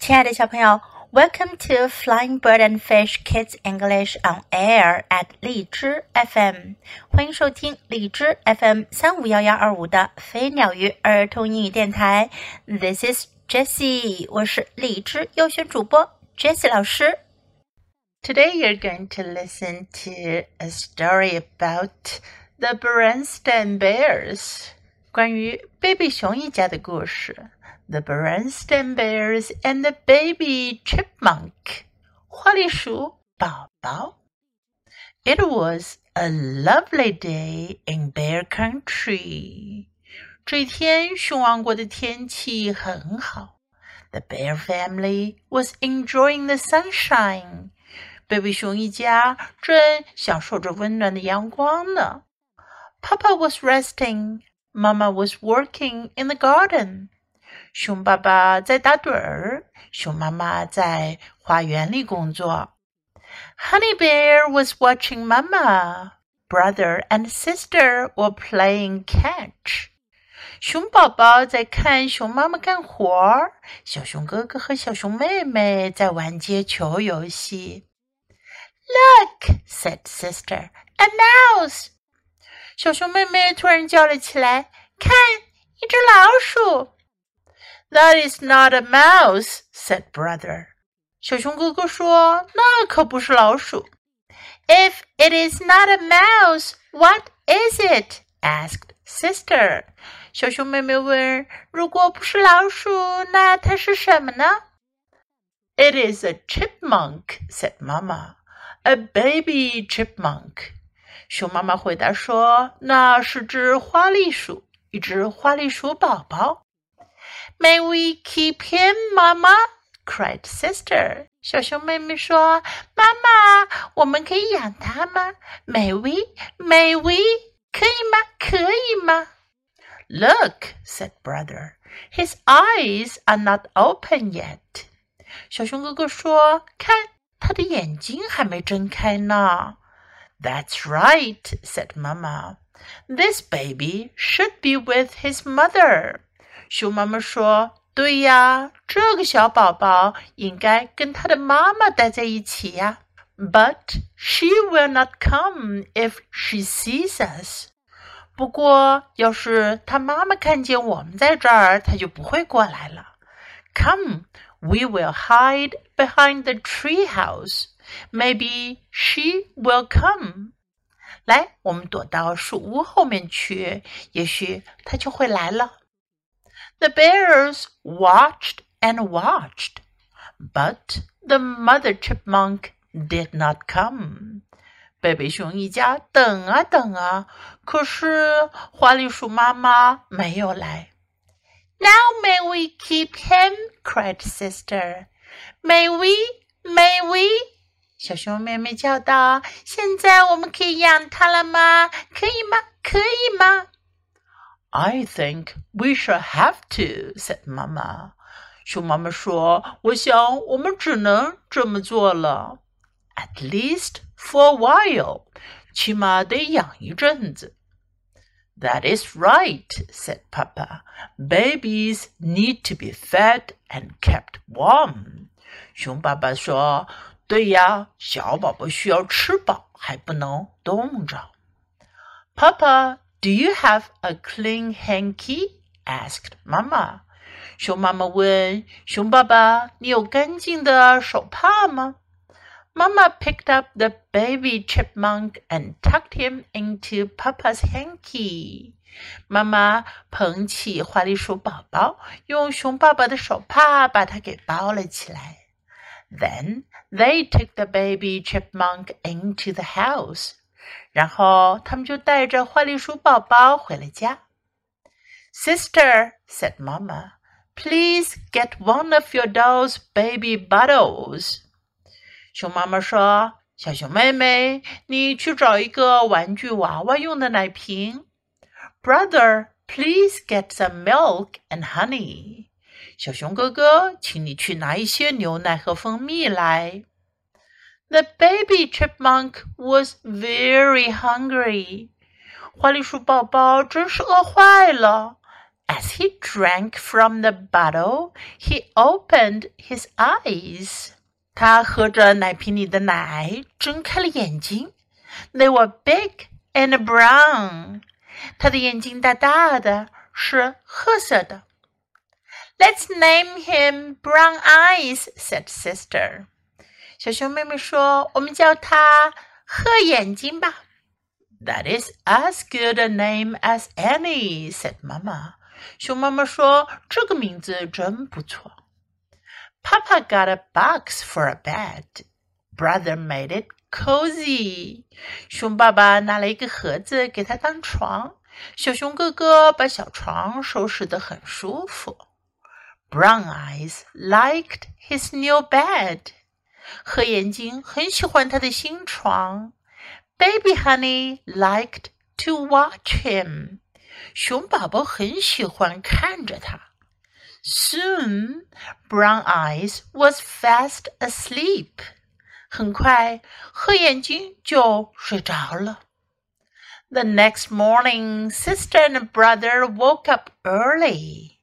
亲爱的小朋友，Welcome to Flying Bird and Fish Kids English on Air at 荔枝 FM，欢迎收听荔枝 FM 三五幺幺二五的飞鸟鱼儿童英语电台。This is Jessie，我是荔枝优选主播 Jessie 老师。Today you're going to listen to a story about the Berenstain Bears，关于贝贝熊一家的故事。 The Berenstain Bears and the Baby Chipmunk，花栗鼠宝宝。It was a lovely day in Bear Country。这一天，熊王国的天气很好。The bear family was enjoying the sunshine。贝贝熊一家正享受着温暖的阳光呢。Papa was resting. Mama was working in the garden. 熊爸爸在打盹儿，熊妈妈在花园里工作。Honey Bear was watching Mama. Brother and sister were playing catch. 熊宝宝在看熊妈妈干活，小熊哥哥和小熊妹妹在玩接球游戏。Look, said sister, a mouse. 小熊妹妹突然叫了起来：“看，一只老鼠！” That is not a mouse," said brother. 小熊哥哥说：“那可不是老鼠。” If it is not a mouse, what is it? asked sister. 小熊妹妹问：“如果不是老鼠，那它是什么呢？” It is a chipmunk," said Mama. A baby chipmunk. 熊妈妈回答说：“那是只花栗鼠，一只花栗鼠宝宝。” May we keep him, Mama? cried sister. 小熊妹妹说：“妈妈，我们可以养它吗？May we? May we? 可以吗？可以吗？”Look, said brother. His eyes are not open yet. 小熊哥哥说：“看，他的眼睛还没睁开呢。” That's right, said Mama. This baby should be with his mother. 熊妈妈说：“对呀，这个小宝宝应该跟他的妈妈待在一起呀。” But she will not come if she sees us。不过，要是他妈妈看见我们在这儿，他就不会过来了。Come, we will hide behind the tree house. Maybe she will come. 来，我们躲到树屋后面去，也许她就会来了。the bears watched and watched, but the mother chipmunk did not come. 贝贝熊一家等啊等啊，可是花栗鼠妈妈没有来。Now may we keep him? cried sister. May we? May we? 小熊妹妹叫道：“现在我们可以养它了吗？可以吗？可以吗？” ？” I think we shall have to," said Mama. 熊妈妈说：“我想我们只能这么做了，at least for a while，起码得养一阵子。” That is right," said Papa. "Babies need to be fed and kept warm." 熊爸爸说：“对呀，小宝宝需要吃饱，还不能冻着。” Papa do you have a clean hanky? asked Mama. 熊妈妈问熊爸爸：“你有干净的手帕吗？” Mama picked up the baby chipmunk and tucked him into Papa's hanky. 妈妈捧起花栗鼠宝宝，用熊爸爸的手帕把它给包了起来。Then they took the baby chipmunk into the house. 然后他们就带着花栗鼠宝宝回了家。Sister said, "Mama, please get one of your doll's baby bottles." 熊妈妈说：“小熊妹妹，你去找一个玩具娃娃用的奶瓶。” Brother, please get some milk and honey. 小熊哥哥，请你去拿一些牛奶和蜂蜜来。the baby chipmunk was very hungry. 花栗鼠宝宝真是饿坏了。 As he drank from the bottle, he opened his eyes. 他喝着奶瓶里的奶，睁开了眼睛。They were big and brown. 他的眼睛大大的，是褐色的。Let's name him Brown Eyes," said sister. 小熊妹妹说：“我们叫他褐眼睛吧。” That is as good a name as any," said Mama. 熊妈妈说：“这个名字真不错。” Papa got a box for a bed. Brother made it cozy. 熊爸爸拿了一个盒子给他当床，小熊哥哥把小床收拾得很舒服。Brown Eyes liked his new bed. 黑眼睛很喜欢他的新床。Baby Honey liked to watch him. 熊宝宝很喜欢看着他。Soon, Brown Eyes was fast asleep. 很快，黑眼睛就睡着了。The next morning, sister and brother woke up early.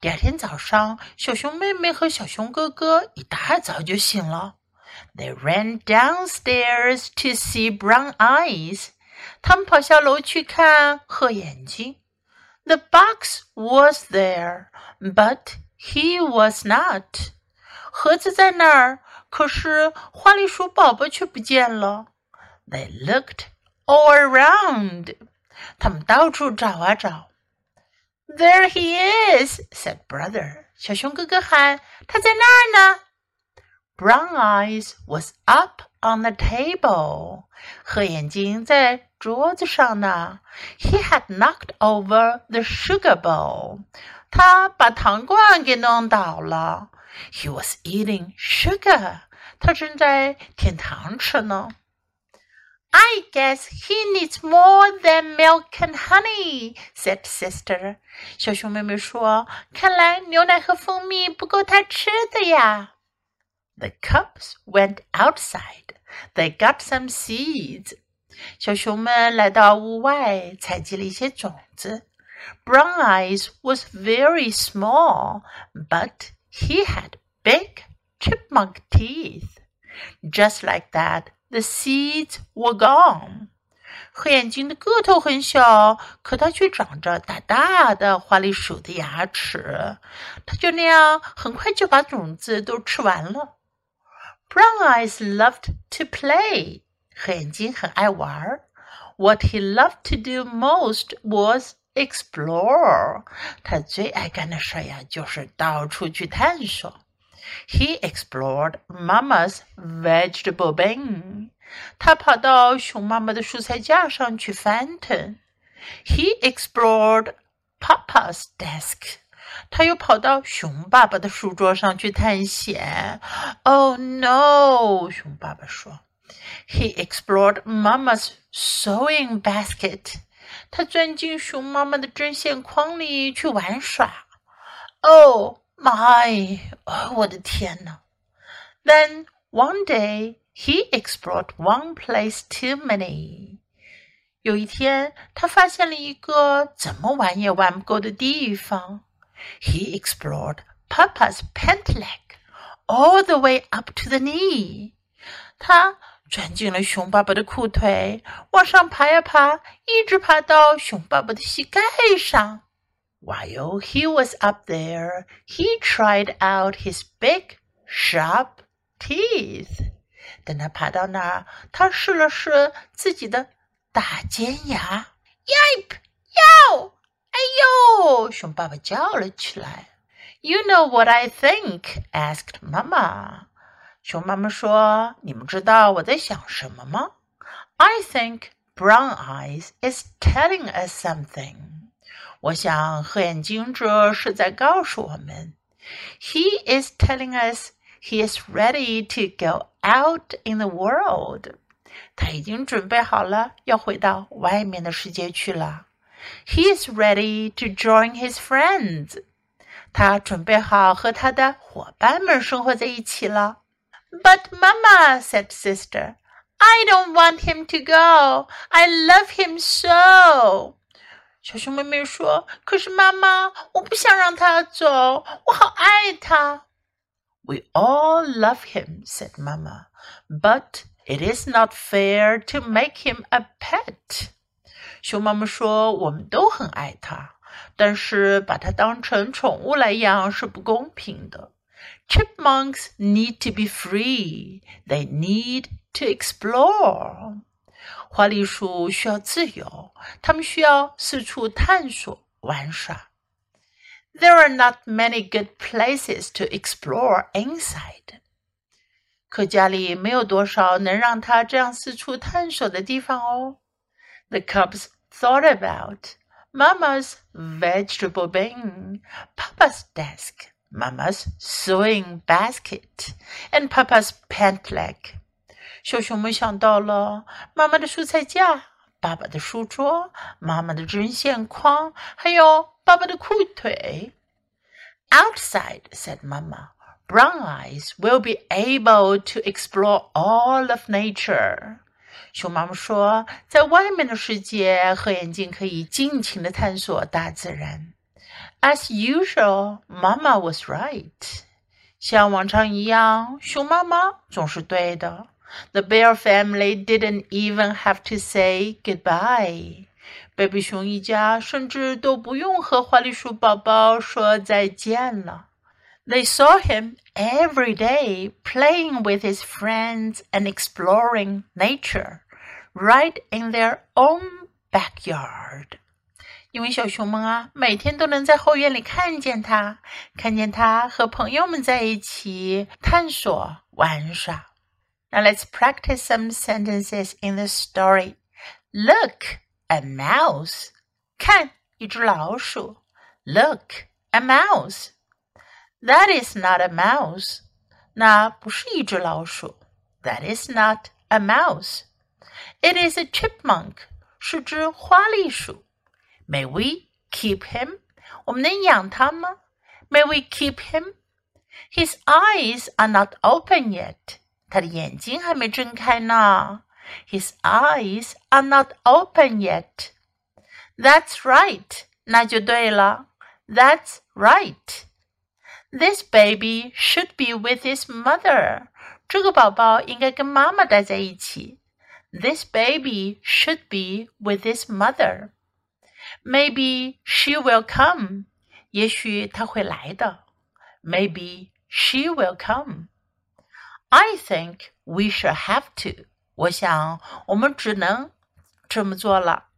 第二天早上，小熊妹妹和小熊哥哥一大早就醒了。They ran downstairs to see brown eyes. 他们跑下楼去看黑眼睛。The box was there, but he was not. 盒子在那儿，可是花栗鼠宝宝却不见了。They looked all around. 他们到处找啊找。there he is," said brother. 小熊哥哥喊：“他在那儿呢。” Brown Eyes was up on the table. 黑眼睛在桌子上呢。He had knocked over the sugar bowl. 他把糖罐给弄倒了。He was eating sugar. 他正在舔糖吃呢。I guess he needs more than milk and honey," said sister. 小熊妹妹说：“看来牛奶和蜂蜜不够他吃的呀。” ” The cubs went outside. They got some seeds. 小熊们来到屋外，采集了一些种子。Brown Eyes was very small, but he had big chipmunk teeth. Just like that, the seeds were gone. 黑眼睛的个头很小，可它却长着大大的花栗鼠的牙齿。它就那样很快就把种子都吃完了。 Brown eyes loved to play. 黑眼睛很爱玩。What he loved to do most was explore. 他最爱干的事呀，就是到处去探索。He explored Mama's vegetable bin. 他跑到熊妈妈的蔬菜架上去翻腾。He explored Papa's desk. 他又跑到熊爸爸的书桌上去探险。Oh no！熊爸爸说。He explored Mama's sewing basket. 他钻进熊妈妈的针线筐里去玩耍。Oh my！哦，我的天哪！Then one day he explored one place too many. 有一天，他发现了一个怎么玩也玩不够的地方。He explored Papa's pant leg all the way up to the knee. 他钻进了熊爸爸的裤腿，往上爬呀爬，一直爬到熊爸爸的膝盖上。While he was up there, he tried out his big, sharp teeth. 等他爬到那儿，他试了试自己的大尖牙。Yipe! 哟！ 哎呦！熊爸爸叫了起来。You know what I think? asked Mama. 熊妈妈说：“你们知道我在想什么吗？I think Brown Eyes is telling us something. 我想黑眼睛这是在告诉我们，He is telling us he is ready to go out in the world. 他已经准备好了要回到外面的世界去了。 He is ready to join his friends. 他准备好和他的伙伴们生活在一起了。But Mama said, sister, I don't want him to go. I love him so. 小熊妹妹说：“可是妈妈，我不想让他走，我好爱他。” We all love him, said Mama, but it is not fair to make him a pet. 熊妈妈说：“我们都很爱它，但是把它当成宠物来养是不公平的。” Chipmunks need to be free. They need to explore. 花栗鼠需要自由，它们需要四处探索、玩耍。There are not many good places to explore inside. 可家里没有多少能让它这样四处探索的地方哦。The cubs thought about Mama's vegetable bin, Papa's desk, Mama's sewing basket, and Papa's pant leg. 小熊们想到了妈妈的蔬菜架、爸爸的书桌、妈妈的针线筐，还有爸爸的裤腿。Outside, said Mama, brown eyes will be able to explore all of nature. 熊妈妈说，在外面的世界，黑眼睛可以尽情的探索大自然。As usual, Mama was right. 像往常一样，熊妈妈总是对的。the bear family didn't even have to say goodbye. 贝比熊一家甚至都不用和花栗鼠宝宝说再见了。They saw him every day playing with his friends and exploring nature right in their own backyard. 因为小熊们啊，每天都能在后院里看见他，看见他和朋友们在一起探索玩耍。now let's practice some sentences in the story. Look, a mouse. 看，一只老鼠。Look, a mouse. That is not a mouse. 那不是一只老鼠。That is not a mouse. It is a chipmunk. 是只花栗鼠。May we keep him? 我们能养它吗？May we keep him? His eyes are not open yet. 他的眼睛还没睁开呢。His eyes are not open yet. That's right. 那就对了。That's right. This baby should be with his mother. 这个宝宝应该跟妈妈待在一起。 This baby should be with his mother. Maybe she will come. 也许她会来的。Maybe she will come. I think we shall have to. 我想我们只能这么做了。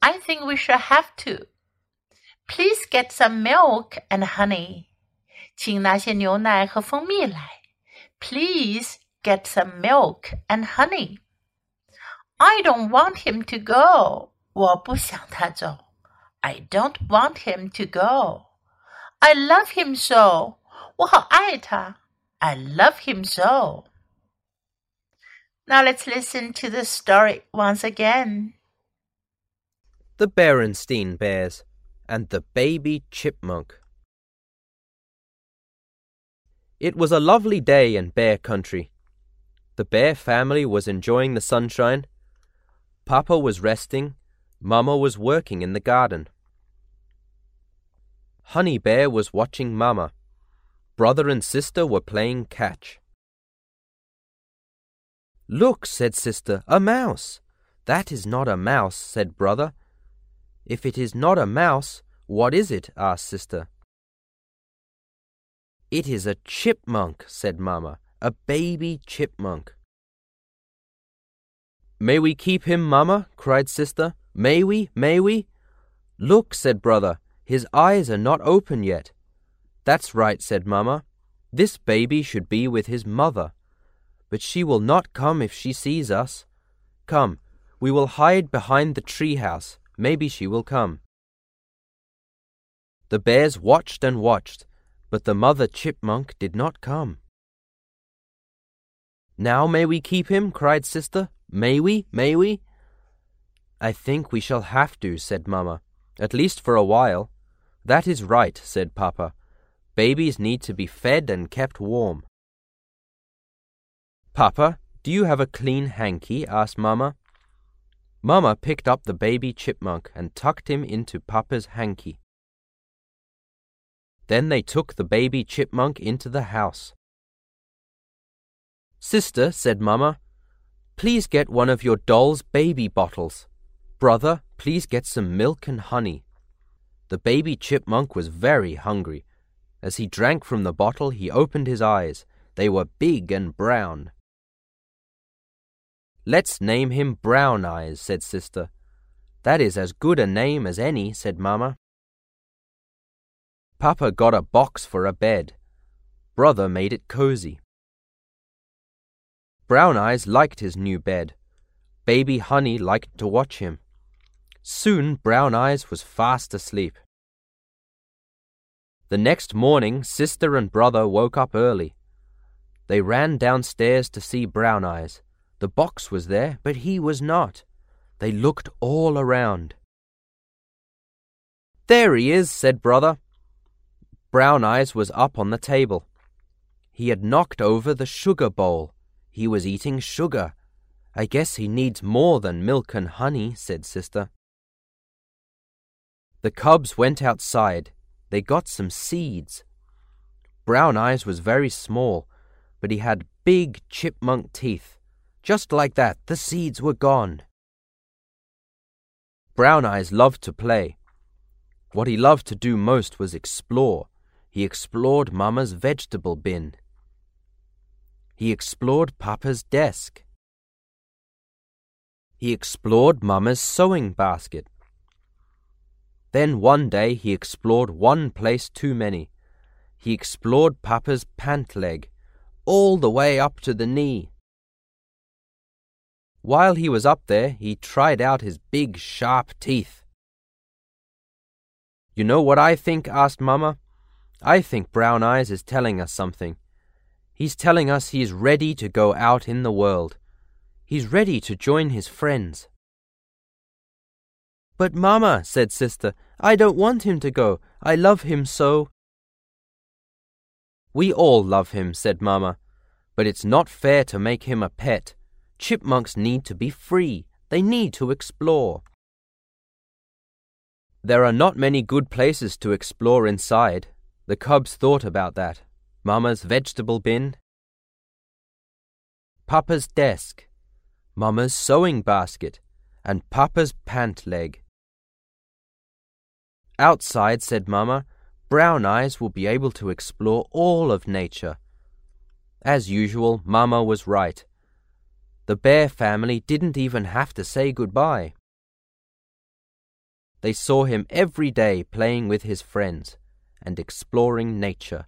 I think we shall have to. Please get some milk and honey. 请拿些牛奶和蜂蜜来。Please get some milk and honey. I don't want him to go. 我不想他走。I don't want him to go. I love him so. 我好爱他。I love him so. Now let's listen to the story once again. The Berenstain Bears and the Baby Chipmunk. It was a lovely day in Bear Country. The Bear family was enjoying the sunshine Papa was resting. Mamma was working in the garden. Honey Bear was watching Mamma brother and sister were playing catch. Look, said sister, a mouse. That is not a mouse, said brother. If it is not a mouse, what is it? asked sister. It is a chipmunk, said mamma, a baby chipmunk. May we keep him, mamma? cried sister. May we? May we? Look, said brother, his eyes are not open yet. That's right, said Mamma. This baby should be with his mother. But she will not come if she sees us. Come, we will hide behind the tree house. Maybe she will come. The bears watched and watched, but the mother chipmunk did not come. Now may we keep him? cried sister. May we? May we? I think we shall have to, said Mamma, at least for a while. That is right, said Papa. Babies need to be fed and kept warm. Papa, do you have a clean hanky? asked Mamma. Mamma picked up the baby chipmunk and tucked him into Papa's hanky. Then they took the baby chipmunk into the house. Sister, said Mamma, please get one of your doll's baby bottles. Brother, please get some milk and honey. The baby chipmunk was very hungry. As he drank from the bottle, he opened his eyes. They were big and brown. Let's name him Brown Eyes, said Sister. That is as good a name as any, said Mamma. Papa got a box for a bed. Brother made it cozy. Brown Eyes liked his new bed. Baby Honey liked to watch him. Soon Brown Eyes was fast asleep. The next morning, sister and brother woke up early. They ran downstairs to see Brown Eyes. The box was there, but he was not. They looked all around. There he is, said brother. Brown Eyes was up on the table. He had knocked over the sugar bowl. He was eating sugar. I guess he needs more than milk and honey, said Sister. The cubs went outside. They got some seeds. Brown Eyes was very small, but he had big chipmunk teeth. Just like that, the seeds were gone. Brown Eyes loved to play. What he loved to do most was explore he explored Mamma's vegetable bin. He explored Papa's desk. He explored Mamma's sewing basket. Then one day he explored one place too many. He explored Papa's pant leg, all the way up to the knee. While he was up there, he tried out his big, sharp teeth. You know what I think? asked Mamma. I think Brown Eyes is telling us something. He's telling us he is ready to go out in the world. He's ready to join his friends. But, Mamma, said Sister, I don't want him to go. I love him so. We all love him, said Mamma, but it's not fair to make him a pet. Chipmunks need to be free. They need to explore. There are not many good places to explore inside, the cubs thought about that. Mamma's vegetable bin, Papa's desk, Mamma's sewing basket, and Papa's pant leg. Outside, said Mamma, Brown Eyes will be able to explore all of nature. As usual, Mamma was right. The bear family didn't even have to say goodbye. They saw him every day playing with his friends and exploring nature